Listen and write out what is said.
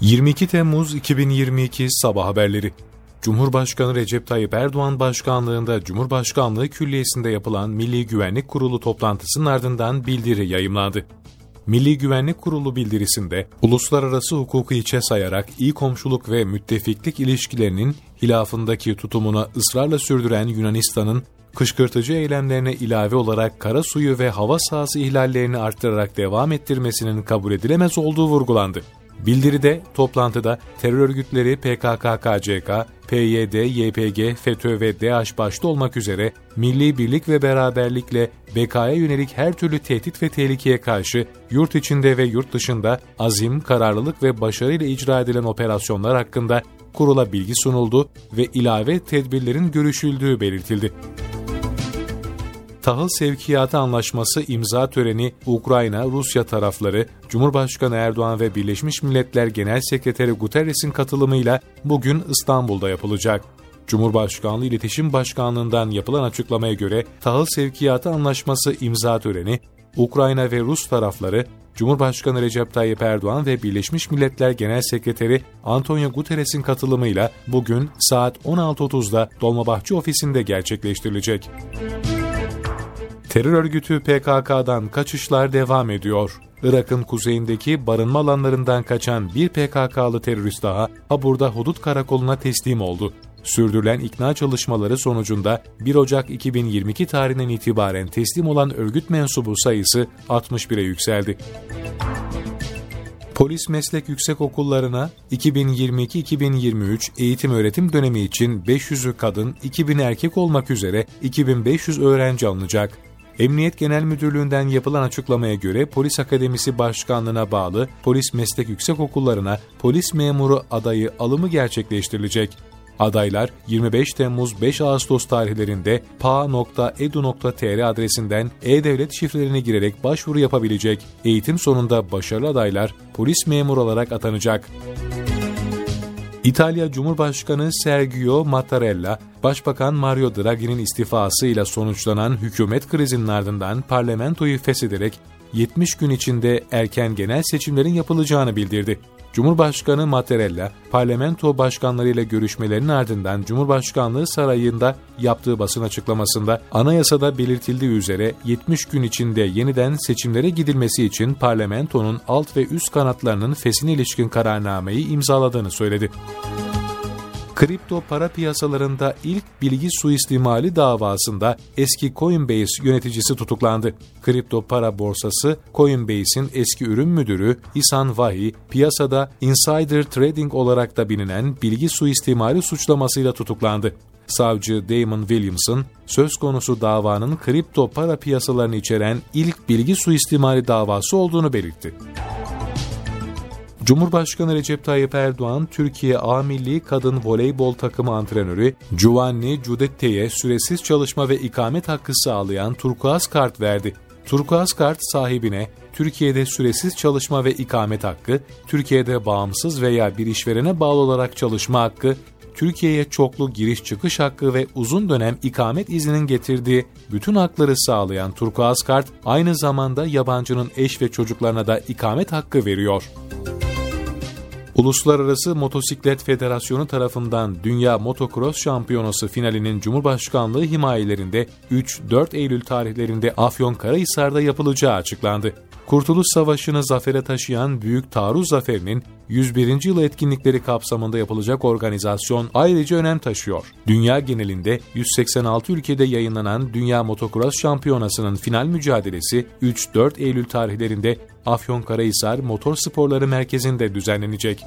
22 Temmuz 2022 Sabah Haberleri Cumhurbaşkanı Recep Tayyip Erdoğan başkanlığında Cumhurbaşkanlığı Külliyesi'nde yapılan Milli Güvenlik Kurulu toplantısının ardından bildiri yayımlandı. Milli Güvenlik Kurulu bildirisinde uluslararası hukuku içe sayarak iyi komşuluk ve müttefiklik ilişkilerinin hilafındaki tutumuna ısrarla sürdüren Yunanistan'ın kışkırtıcı eylemlerine ilave olarak kara suyu ve hava sahası ihlallerini arttırarak devam ettirmesinin kabul edilemez olduğu vurgulandı. Bildiride, toplantıda terör örgütleri PKK-KCK, PYD, YPG, FETÖ ve DAEŞ başta olmak üzere milli birlik ve beraberlikle bekaya yönelik her türlü tehdit ve tehlikeye karşı yurt içinde ve yurt dışında azim, kararlılık ve başarıyla icra edilen operasyonlar hakkında kurula bilgi sunuldu ve ilave tedbirlerin görüşüldüğü belirtildi. Tahıl Sevkiyatı Anlaşması imza töreni Ukrayna, Rusya tarafları, Cumhurbaşkanı Erdoğan ve Birleşmiş Milletler Genel Sekreteri Guterres'in katılımıyla bugün İstanbul'da yapılacak. Cumhurbaşkanlığı İletişim Başkanlığı'ndan yapılan açıklamaya göre Tahıl Sevkiyatı Anlaşması imza töreni, Ukrayna ve Rus tarafları, Cumhurbaşkanı Recep Tayyip Erdoğan ve Birleşmiş Milletler Genel Sekreteri Antonio Guterres'in katılımıyla bugün saat 16.30'da Dolmabahçe ofisinde gerçekleştirilecek. Terör örgütü PKK'dan kaçışlar devam ediyor. Irak'ın kuzeyindeki barınma alanlarından kaçan bir PKK'lı terörist daha Habur'da hudut karakoluna teslim oldu. Sürdürülen ikna çalışmaları sonucunda 1 Ocak 2022 tarihinden itibaren teslim olan örgüt mensubu sayısı 61'e yükseldi. Polis Meslek Yüksek Okullarına 2022-2023 eğitim öğretim dönemi için 500'ü kadın, 2000 erkek olmak üzere 2500 öğrenci alınacak. Emniyet Genel Müdürlüğü'nden yapılan açıklamaya göre Polis Akademisi Başkanlığı'na bağlı Polis Meslek Yüksek Okullarına polis memuru adayı alımı gerçekleştirilecek. Adaylar 25 Temmuz 5 Ağustos tarihlerinde pa.edu.tr adresinden e-devlet şifrelerini girerek başvuru yapabilecek. Eğitim sonunda başarılı adaylar polis memuru olarak atanacak. İtalya Cumhurbaşkanı Sergio Mattarella, Başbakan Mario Draghi'nin istifasıyla sonuçlanan hükümet krizinin ardından parlamentoyu feshederek 70 gün içinde erken genel seçimlerin yapılacağını bildirdi. Cumhurbaşkanı Mattarella, parlamento başkanlarıyla görüşmelerinin ardından Cumhurbaşkanlığı sarayında yaptığı basın açıklamasında anayasada belirtildiği üzere 70 gün içinde yeniden seçimlere gidilmesi için parlamentonun alt ve üst kanatlarının fesine ilişkin kararnameyi imzaladığını söyledi. Kripto para piyasalarında ilk bilgi suistimali davasında eski Coinbase yöneticisi tutuklandı. Kripto para borsası Coinbase'in eski ürün müdürü Isan Vahi, piyasada insider trading olarak da bilinen bilgi suistimali suçlamasıyla tutuklandı. Savcı Damon Williamson, söz konusu davanın kripto para piyasalarını içeren ilk bilgi suistimali davası olduğunu belirtti. Cumhurbaşkanı Recep Tayyip Erdoğan, Türkiye A Milli Kadın Voleybol Takımı antrenörü Giovanni Giudette'ye süresiz çalışma ve ikamet hakkı sağlayan turkuaz kart verdi. Turkuaz kart sahibine Türkiye'de süresiz çalışma ve ikamet hakkı, Türkiye'de bağımsız veya bir işverene bağlı olarak çalışma hakkı, Türkiye'ye çoklu giriş çıkış hakkı ve uzun dönem ikamet izninin getirdiği bütün hakları sağlayan turkuaz kart aynı zamanda yabancının eş ve çocuklarına da ikamet hakkı veriyor. Uluslararası Motosiklet Federasyonu tarafından Dünya Motocross Şampiyonası finalinin Cumhurbaşkanlığı himayelerinde 3-4 Eylül tarihlerinde Afyonkarahisar'da yapılacağı açıklandı. Kurtuluş Savaşı'nı zafere taşıyan Büyük Taarruz Zaferi'nin 101. yıl etkinlikleri kapsamında yapılacak organizasyon ayrıca önem taşıyor. Dünya genelinde 186 ülkede yayınlanan Dünya Motocross Şampiyonası'nın final mücadelesi 3-4 Eylül tarihlerinde Afyonkarahisar Motor Sporları Merkezi'nde düzenlenecek.